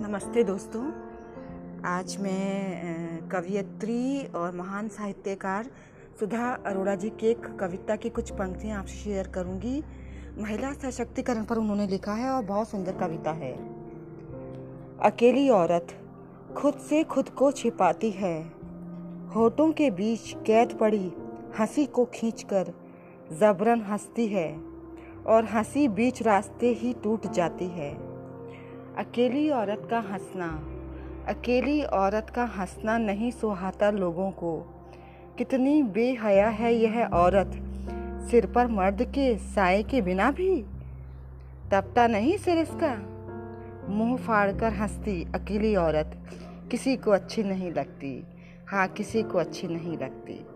नमस्ते दोस्तों। आज मैं कवियत्री और महान साहित्यकार सुधा अरोड़ा जी की एक कविता की कुछ पंक्तियाँ आपसे शेयर करूँगी। महिला सशक्तिकरण पर उन्होंने लिखा है और बहुत सुंदर कविता है। अकेली औरत खुद से खुद को छिपाती है। होठों के बीच कैद पड़ी हँसी को खींचकर जबरन हंसती है और हँसी बीच रास्ते ही टूट जाती है। अकेली औरत का हंसना। अकेली औरत का हंसना नहीं सुहाता लोगों को। कितनी बेहया है यह औरत। सिर पर मर्द के साय के बिना भी। तपता नहीं सिर इसका। मुँह फाड़कर हंसती अकेली औरत। किसी को अच्छी नहीं लगती। हाँ किसी को अच्छी नहीं लगती।